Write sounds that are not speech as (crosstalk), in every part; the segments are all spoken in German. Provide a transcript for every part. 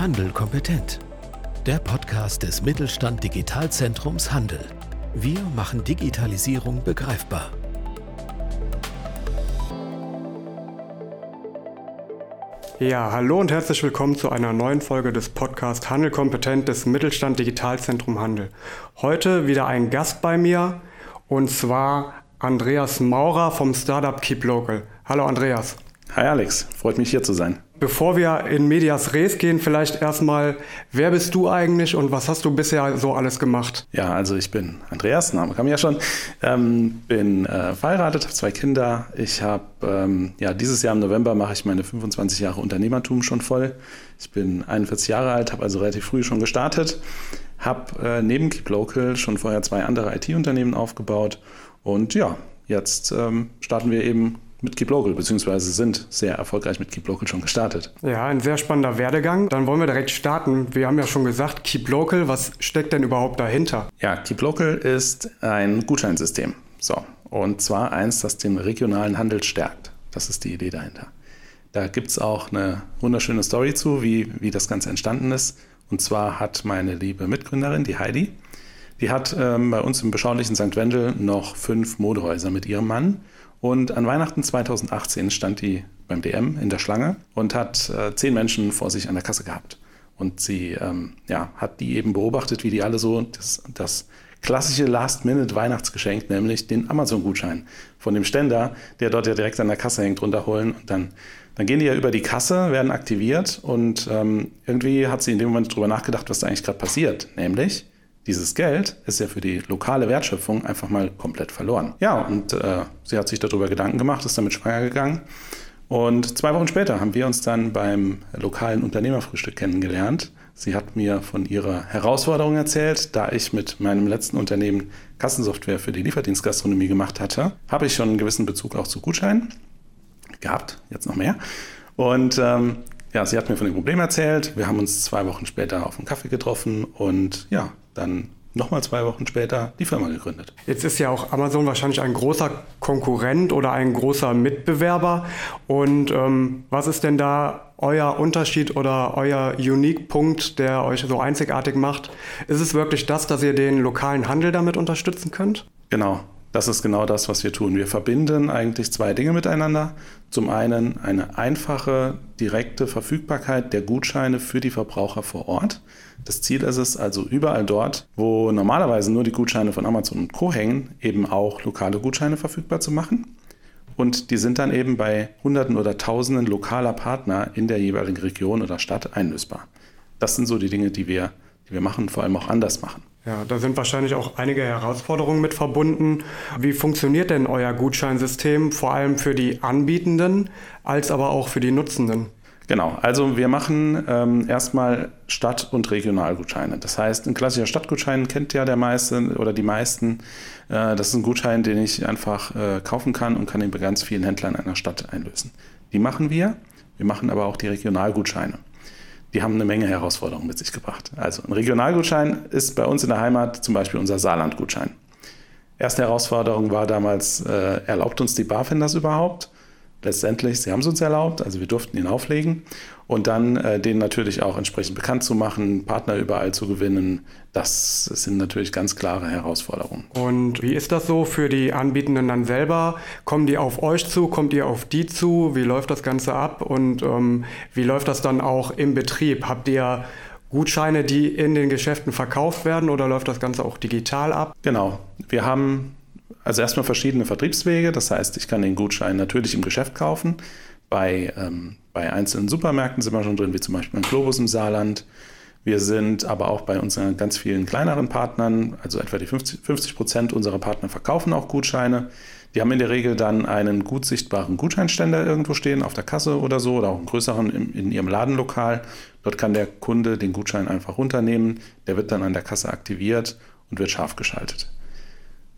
Handel kompetent. Der Podcast des Mittelstand Digitalzentrums Handel. Wir machen Digitalisierung begreifbar. Ja, hallo und herzlich willkommen zu einer neuen Folge des Podcasts Handel kompetent des Mittelstand Digitalzentrum Handel. Heute wieder ein Gast bei mir und zwar Andreas Maurer vom Startup Keep Local. Hallo Andreas. Hi Alex, freut mich hier zu sein. Bevor wir in Medias Res gehen, vielleicht erstmal, wer bist du eigentlich und was hast du bisher so alles gemacht? Ja, also ich bin Andreas, Name kam ja schon, ähm, bin äh, verheiratet, habe zwei Kinder. Ich habe, ähm, ja, dieses Jahr im November mache ich meine 25 Jahre Unternehmertum schon voll. Ich bin 41 Jahre alt, habe also relativ früh schon gestartet, habe äh, neben Keep Local schon vorher zwei andere IT-Unternehmen aufgebaut und ja, jetzt ähm, starten wir eben mit Keep Local, beziehungsweise sind sehr erfolgreich mit Keep Local schon gestartet. Ja, ein sehr spannender Werdegang. Dann wollen wir direkt starten. Wir haben ja schon gesagt, Keep Local, was steckt denn überhaupt dahinter? Ja, Keep Local ist ein Gutscheinsystem. So, und zwar eins, das den regionalen Handel stärkt. Das ist die Idee dahinter. Da gibt es auch eine wunderschöne Story zu, wie, wie das Ganze entstanden ist. Und zwar hat meine liebe Mitgründerin, die Heidi, die hat ähm, bei uns im beschaulichen St. Wendel noch fünf Modehäuser mit ihrem Mann. Und an Weihnachten 2018 stand die beim DM in der Schlange und hat äh, zehn Menschen vor sich an der Kasse gehabt. Und sie ähm, ja, hat die eben beobachtet, wie die alle so das, das klassische Last-Minute-Weihnachtsgeschenk, nämlich den Amazon-Gutschein von dem Ständer, der dort ja direkt an der Kasse hängt, runterholen. Und dann, dann gehen die ja über die Kasse, werden aktiviert und ähm, irgendwie hat sie in dem Moment drüber nachgedacht, was da eigentlich gerade passiert. Nämlich, dieses Geld ist ja für die lokale Wertschöpfung einfach mal komplett verloren. Ja, und äh, sie hat sich darüber Gedanken gemacht, ist damit schwanger gegangen. Und zwei Wochen später haben wir uns dann beim lokalen Unternehmerfrühstück kennengelernt. Sie hat mir von ihrer Herausforderung erzählt. Da ich mit meinem letzten Unternehmen Kassensoftware für die Lieferdienstgastronomie gemacht hatte, habe ich schon einen gewissen Bezug auch zu Gutscheinen gehabt, jetzt noch mehr. Und ähm, ja, sie hat mir von dem Problem erzählt. Wir haben uns zwei Wochen später auf einen Kaffee getroffen und ja, dann nochmal zwei Wochen später die Firma gegründet. Jetzt ist ja auch Amazon wahrscheinlich ein großer Konkurrent oder ein großer Mitbewerber. Und ähm, was ist denn da euer Unterschied oder euer Unique-Punkt, der euch so einzigartig macht? Ist es wirklich das, dass ihr den lokalen Handel damit unterstützen könnt? Genau. Das ist genau das, was wir tun. Wir verbinden eigentlich zwei Dinge miteinander. Zum einen eine einfache, direkte Verfügbarkeit der Gutscheine für die Verbraucher vor Ort. Das Ziel ist es also überall dort, wo normalerweise nur die Gutscheine von Amazon und Co hängen, eben auch lokale Gutscheine verfügbar zu machen. Und die sind dann eben bei Hunderten oder Tausenden lokaler Partner in der jeweiligen Region oder Stadt einlösbar. Das sind so die Dinge, die wir, die wir machen, vor allem auch anders machen. Ja, da sind wahrscheinlich auch einige Herausforderungen mit verbunden. Wie funktioniert denn euer Gutscheinsystem, vor allem für die Anbietenden, als aber auch für die Nutzenden? Genau, also wir machen ähm, erstmal Stadt- und Regionalgutscheine. Das heißt, ein klassischer Stadtgutschein kennt ja der meiste oder die meisten. Äh, das ist ein Gutschein, den ich einfach äh, kaufen kann und kann ihn bei ganz vielen Händlern einer Stadt einlösen. Die machen wir. Wir machen aber auch die Regionalgutscheine die haben eine Menge Herausforderungen mit sich gebracht. Also ein Regionalgutschein ist bei uns in der Heimat zum Beispiel unser Saarlandgutschein. Erste Herausforderung war damals, äh, erlaubt uns die BaFin das überhaupt? Letztendlich, sie haben es uns erlaubt, also wir durften ihn auflegen und dann äh, den natürlich auch entsprechend bekannt zu machen, Partner überall zu gewinnen, das sind natürlich ganz klare Herausforderungen. Und wie ist das so für die Anbietenden dann selber? Kommen die auf euch zu? Kommt ihr auf die zu? Wie läuft das Ganze ab? Und ähm, wie läuft das dann auch im Betrieb? Habt ihr Gutscheine, die in den Geschäften verkauft werden oder läuft das Ganze auch digital ab? Genau. Wir haben also erstmal verschiedene Vertriebswege. Das heißt, ich kann den Gutschein natürlich im Geschäft kaufen. Bei, ähm, bei einzelnen Supermärkten sind wir schon drin, wie zum Beispiel beim Globus im Saarland. Wir sind aber auch bei unseren ganz vielen kleineren Partnern, also etwa die 50, 50 Prozent unserer Partner verkaufen auch Gutscheine. Die haben in der Regel dann einen gut sichtbaren Gutscheinständer irgendwo stehen, auf der Kasse oder so, oder auch einen größeren in, in ihrem Ladenlokal. Dort kann der Kunde den Gutschein einfach runternehmen, der wird dann an der Kasse aktiviert und wird scharf geschaltet.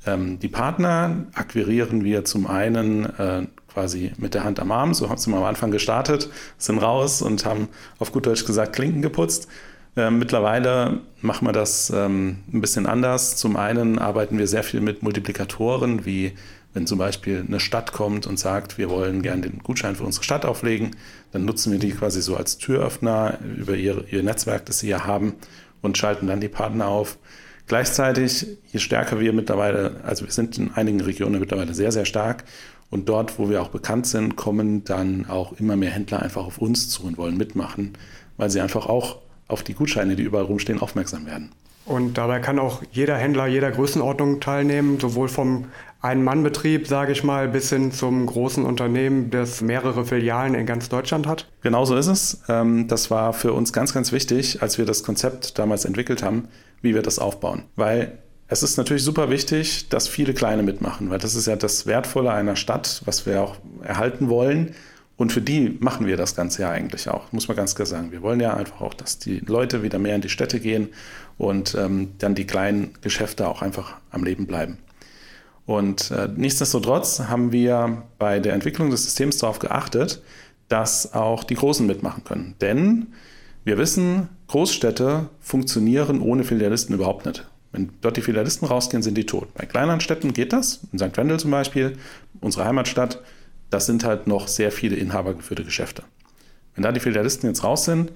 Ähm, die Partner akquirieren wir zum einen äh, quasi mit der Hand am Arm, so haben sie mal am Anfang gestartet, sind raus und haben auf gut Deutsch gesagt Klinken geputzt. Ähm, mittlerweile machen wir das ähm, ein bisschen anders. Zum einen arbeiten wir sehr viel mit Multiplikatoren wie Wenn zum Beispiel eine Stadt kommt und sagt, wir wollen gerne den Gutschein für unsere Stadt auflegen, dann nutzen wir die quasi so als Türöffner über ihr, ihr Netzwerk, das sie ja haben und schalten dann die Partner auf. Gleichzeitig, je stärker wir mittlerweile, also wir sind in einigen Regionen mittlerweile sehr, sehr stark und dort, wo wir auch bekannt sind, kommen dann auch immer mehr Händler einfach auf uns zu und wollen mitmachen, weil sie einfach auch auf die Gutscheine, die überall rumstehen, aufmerksam werden. Und dabei kann auch jeder Händler jeder Größenordnung teilnehmen, sowohl vom Ein-Mann-Betrieb, sage ich mal, bis hin zum großen Unternehmen, das mehrere Filialen in ganz Deutschland hat. Genau so ist es. Ähm, das war für uns ganz, ganz wichtig, als wir das Konzept damals entwickelt haben, wie wir das aufbauen. Weil es ist natürlich super wichtig, dass viele Kleine mitmachen, weil das ist ja das Wertvolle einer Stadt, was wir auch erhalten wollen. Und für die machen wir das Ganze ja eigentlich auch, muss man ganz klar sagen. Wir wollen ja einfach auch, dass die Leute wieder mehr in die Städte gehen und ähm, dann die kleinen Geschäfte auch einfach am Leben bleiben. Und äh, nichtsdestotrotz haben wir bei der Entwicklung des Systems darauf geachtet, dass auch die Großen mitmachen können. Denn wir wissen, Großstädte funktionieren ohne Filialisten überhaupt nicht. Wenn dort die Filialisten rausgehen, sind die tot. Bei kleineren Städten geht das. In St. Wendel zum Beispiel, unsere Heimatstadt, das sind halt noch sehr viele inhabergeführte Geschäfte. Wenn da die Filialisten jetzt raus sind,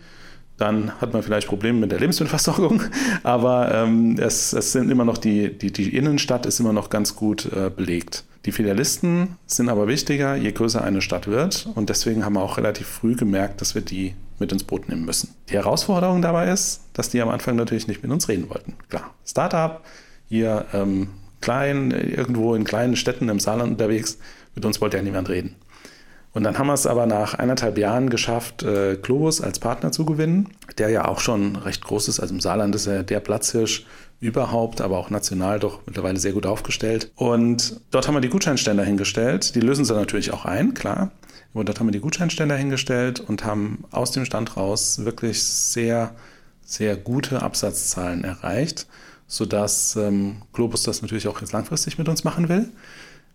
dann hat man vielleicht Probleme mit der Lebensmittelversorgung, (laughs) aber ähm, es, es, sind immer noch die, die, die, Innenstadt ist immer noch ganz gut äh, belegt. Die Filialisten sind aber wichtiger, je größer eine Stadt wird und deswegen haben wir auch relativ früh gemerkt, dass wir die mit ins Boot nehmen müssen. Die Herausforderung dabei ist, dass die am Anfang natürlich nicht mit uns reden wollten. Klar, Startup, hier ähm, klein, irgendwo in kleinen Städten im Saarland unterwegs, mit uns wollte ja niemand reden. Und dann haben wir es aber nach eineinhalb Jahren geschafft, äh, als Partner zu gewinnen, der ja auch schon recht groß ist. Also im Saarland ist er der Platzhirsch überhaupt, aber auch national doch mittlerweile sehr gut aufgestellt. Und dort haben wir die Gutscheinständer hingestellt. Die lösen sie natürlich auch ein, klar. Und dort haben wir die Gutscheinständer hingestellt und haben aus dem Stand raus wirklich sehr, sehr gute Absatzzahlen erreicht, sodass ähm, Globus das natürlich auch jetzt langfristig mit uns machen will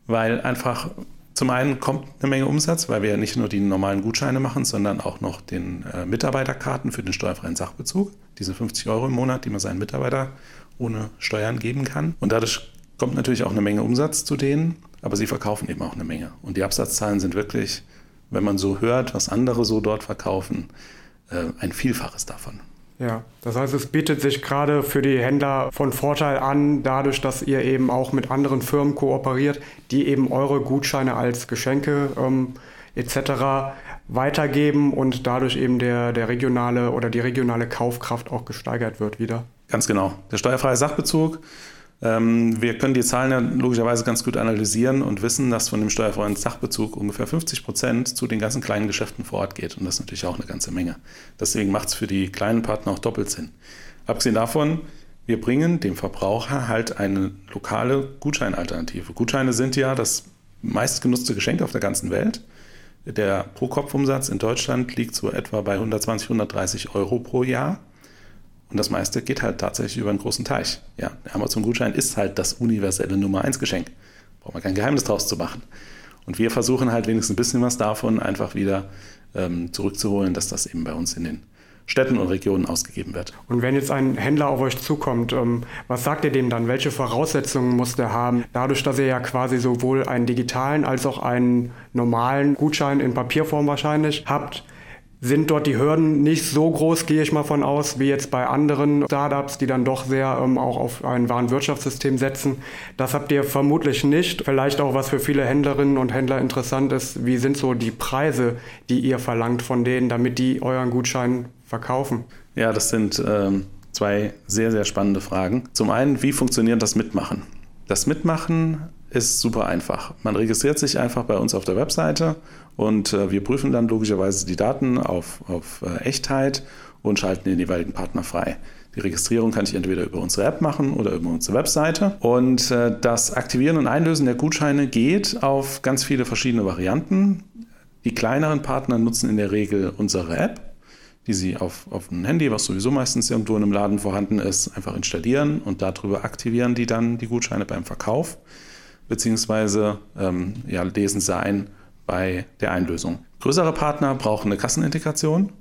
weil einfach zum einen kommt eine Menge Umsatz, weil wir ja nicht nur die normalen Gutscheine machen, sondern auch noch den äh, Mitarbeiterkarten für den steuerfreien Sachbezug, diese 50 Euro im Monat, die man seinen Mitarbeiter ohne Steuern geben kann. Und dadurch kommt natürlich auch eine Menge Umsatz zu denen, aber sie verkaufen eben auch eine Menge. Und die Absatzzahlen sind wirklich, wenn man so hört, was andere so dort verkaufen, äh, ein Vielfaches davon. Ja, das heißt, es bietet sich gerade für die Händler von Vorteil an, dadurch, dass ihr eben auch mit anderen Firmen kooperiert, die eben eure Gutscheine als Geschenke ähm, etc. weitergeben und dadurch eben der, der regionale oder die regionale Kaufkraft auch gesteigert wird wieder. Ganz genau. Der steuerfreie Sachbezug ähm, wir können die Zahlen ja logischerweise ganz gut analysieren und wissen, dass von dem steuerfreien Sachbezug ungefähr 50 Prozent zu den ganzen kleinen Geschäften vor Ort geht. Und das ist natürlich auch eine ganze Menge. Deswegen macht es für die kleinen Partner auch doppelt Sinn. Abgesehen davon, wir bringen dem Verbraucher halt eine lokale Gutscheinalternative. Gutscheine sind ja das meistgenutzte Geschenk auf der ganzen Welt. Der Pro-Kopf-Umsatz in Deutschland liegt so etwa bei 120, 130 Euro pro Jahr. Und das meiste geht halt tatsächlich über einen großen Teich. Ja, der Amazon-Gutschein ist halt das universelle Nummer 1 Geschenk. Braucht man kein Geheimnis draus zu machen. Und wir versuchen halt wenigstens ein bisschen was davon einfach wieder ähm, zurückzuholen, dass das eben bei uns in den Städten und Regionen ausgegeben wird. Und wenn jetzt ein Händler auf euch zukommt, ähm, was sagt ihr dem dann? Welche Voraussetzungen muss der haben? Dadurch, dass ihr ja quasi sowohl einen digitalen als auch einen normalen Gutschein in Papierform wahrscheinlich habt, sind dort die Hürden nicht so groß, gehe ich mal von aus, wie jetzt bei anderen Startups, die dann doch sehr ähm, auch auf ein Warenwirtschaftssystem setzen. Das habt ihr vermutlich nicht. Vielleicht auch, was für viele Händlerinnen und Händler interessant ist, wie sind so die Preise, die ihr verlangt von denen, damit die euren Gutschein verkaufen? Ja, das sind ähm, zwei sehr, sehr spannende Fragen. Zum einen, wie funktioniert das Mitmachen? Das Mitmachen ist super einfach. Man registriert sich einfach bei uns auf der Webseite und äh, wir prüfen dann logischerweise die Daten auf, auf äh, Echtheit und schalten den jeweiligen Partner frei. Die Registrierung kann ich entweder über unsere App machen oder über unsere Webseite. Und äh, das Aktivieren und Einlösen der Gutscheine geht auf ganz viele verschiedene Varianten. Die kleineren Partner nutzen in der Regel unsere App, die sie auf, auf ein Handy, was sowieso meistens irgendwo in einem Laden vorhanden ist, einfach installieren und darüber aktivieren die dann die Gutscheine beim Verkauf, beziehungsweise ähm, ja, lesen sie ein bei der Einlösung. Größere Partner brauchen eine Kassenintegration.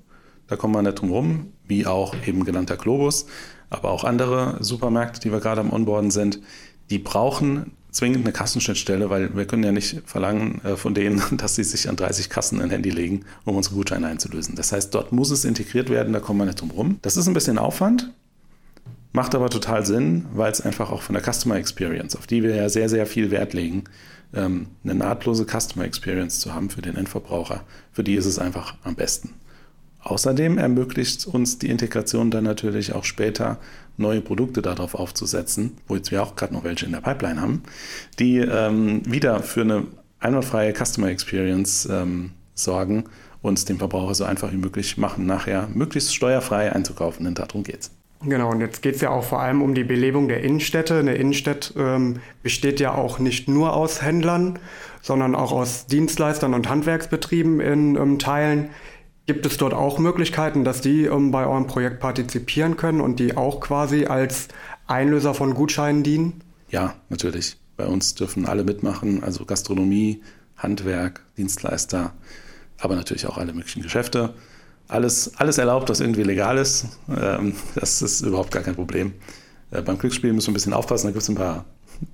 Da kommen wir nicht drum rum, wie auch eben genannter Globus, aber auch andere Supermärkte, die wir gerade am Onboarden sind, die brauchen zwingend eine Kassenschnittstelle, weil wir können ja nicht verlangen äh, von denen, (laughs) dass sie sich an 30 Kassen ein Handy legen, um unsere Gutscheine einzulösen. Das heißt, dort muss es integriert werden, da kommen wir nicht drum rum. Das ist ein bisschen Aufwand, macht aber total Sinn, weil es einfach auch von der Customer Experience, auf die wir ja sehr, sehr viel Wert legen, ähm, eine nahtlose Customer Experience zu haben für den Endverbraucher, für die ist es einfach am besten. Außerdem ermöglicht uns die Integration dann natürlich auch später neue Produkte darauf aufzusetzen, wo jetzt wir auch gerade noch welche in der Pipeline haben, die ähm, wieder für eine einwandfreie Customer Experience ähm, sorgen und dem Verbraucher so einfach wie möglich machen, nachher möglichst steuerfrei einzukaufen, denn darum geht's. Genau, und jetzt geht es ja auch vor allem um die Belebung der Innenstädte. Eine Innenstadt ähm, besteht ja auch nicht nur aus Händlern, sondern auch aus Dienstleistern und Handwerksbetrieben in ähm, Teilen. Gibt es dort auch Möglichkeiten, dass die ähm, bei eurem Projekt partizipieren können und die auch quasi als Einlöser von Gutscheinen dienen? Ja, natürlich. Bei uns dürfen alle mitmachen, also Gastronomie, Handwerk, Dienstleister, aber natürlich auch alle möglichen Geschäfte. Alles, alles erlaubt, was irgendwie legal ist. Ähm, das ist überhaupt gar kein Problem. Äh, beim Glücksspiel müssen wir ein bisschen aufpassen, da gibt es ein paar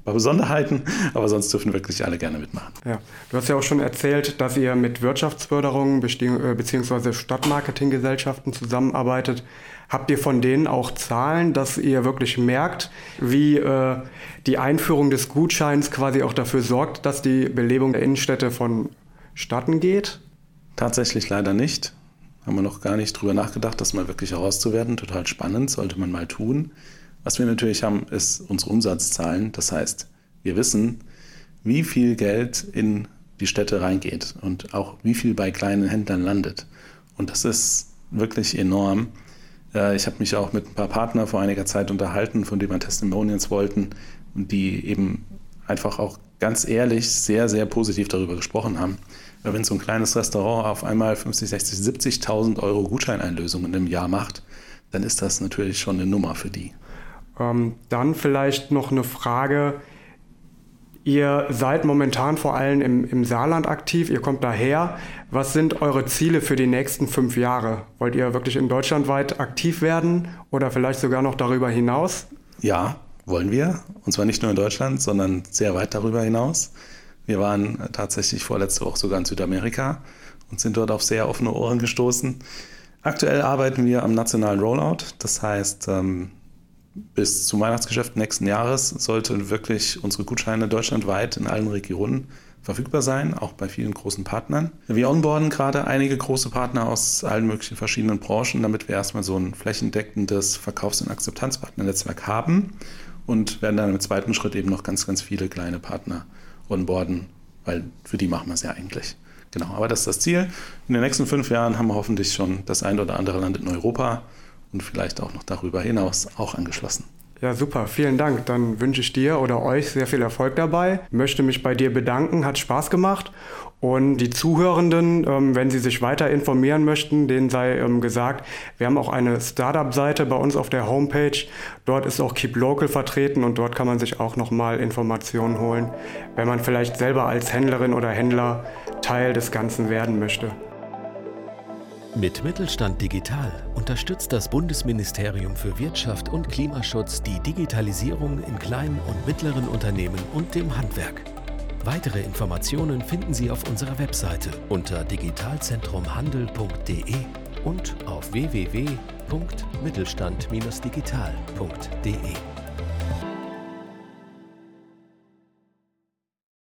paar Besonderheiten, aber sonst dürfen wirklich alle gerne mitmachen. Ja, du hast ja auch schon erzählt, dass ihr mit Wirtschaftsförderung bzw. Äh, Stadtmarketinggesellschaften zusammenarbeitet. Habt ihr von denen auch Zahlen, dass ihr wirklich merkt, wie äh, die Einführung des Gutscheins quasi auch dafür sorgt, dass die Belebung der Innenstädte vonstatten geht? Tatsächlich leider nicht. Haben wir noch gar nicht drüber nachgedacht, das mal wirklich herauszuwerden. Total spannend, sollte man mal tun. Was wir natürlich haben, ist unsere Umsatzzahlen. Das heißt, wir wissen, wie viel Geld in die Städte reingeht und auch wie viel bei kleinen Händlern landet. Und das ist wirklich enorm. Äh, ich habe mich auch mit ein paar Partnern vor einiger Zeit unterhalten, von denen wir Testimonials wollten, die eben einfach auch ganz ehrlich sehr, sehr positiv darüber gesprochen haben. Weil wenn so ein kleines Restaurant auf einmal 50, 60, 70.000 Euro Gutscheineinlösungen im Jahr macht, dann ist das natürlich schon eine Nummer für die. Ähm, dann vielleicht noch eine Frage. Ihr seid momentan vor allem im, im Saarland aktiv, ihr kommt daher. Was sind eure Ziele für die nächsten fünf Jahre? Wollt ihr wirklich in Deutschland weit aktiv werden oder vielleicht sogar noch darüber hinaus? Ja, wollen wir. Und zwar nicht nur in Deutschland, sondern sehr weit darüber hinaus. Wir waren tatsächlich vorletzte Woche sogar in Südamerika und sind dort auf sehr offene Ohren gestoßen. Aktuell arbeiten wir am nationalen Rollout. Das heißt, ähm, bis zum Weihnachtsgeschäft nächsten Jahres sollten wirklich unsere Gutscheine deutschlandweit in allen Regionen verfügbar sein, auch bei vielen großen Partnern. Wir onboarden gerade einige große Partner aus allen möglichen verschiedenen Branchen, damit wir erstmal so ein flächendeckendes Verkaufs- und Akzeptanzpartnernetzwerk haben und werden dann im zweiten Schritt eben noch ganz, ganz viele kleine Partner onboarden, weil für die machen wir es ja eigentlich. Genau, aber das ist das Ziel. In den nächsten fünf Jahren haben wir hoffentlich schon das ein oder andere Land in Europa und vielleicht auch noch darüber hinaus auch angeschlossen. Ja, super, vielen Dank. Dann wünsche ich dir oder euch sehr viel Erfolg dabei. Möchte mich bei dir bedanken, hat Spaß gemacht. Und die Zuhörenden, ähm, wenn sie sich weiter informieren möchten, denen sei ähm, gesagt, wir haben auch eine Startup-Seite bei uns auf der Homepage. Dort ist auch Keep Local vertreten und dort kann man sich auch nochmal Informationen holen, wenn man vielleicht selber als Händlerin oder Händler Teil des Ganzen werden möchte. Mit Mittelstand Digital unterstützt das Bundesministerium für Wirtschaft und Klimaschutz die Digitalisierung in kleinen und mittleren Unternehmen und dem Handwerk. Weitere Informationen finden Sie auf unserer Webseite unter digitalzentrumhandel.de und auf www.mittelstand-digital.de.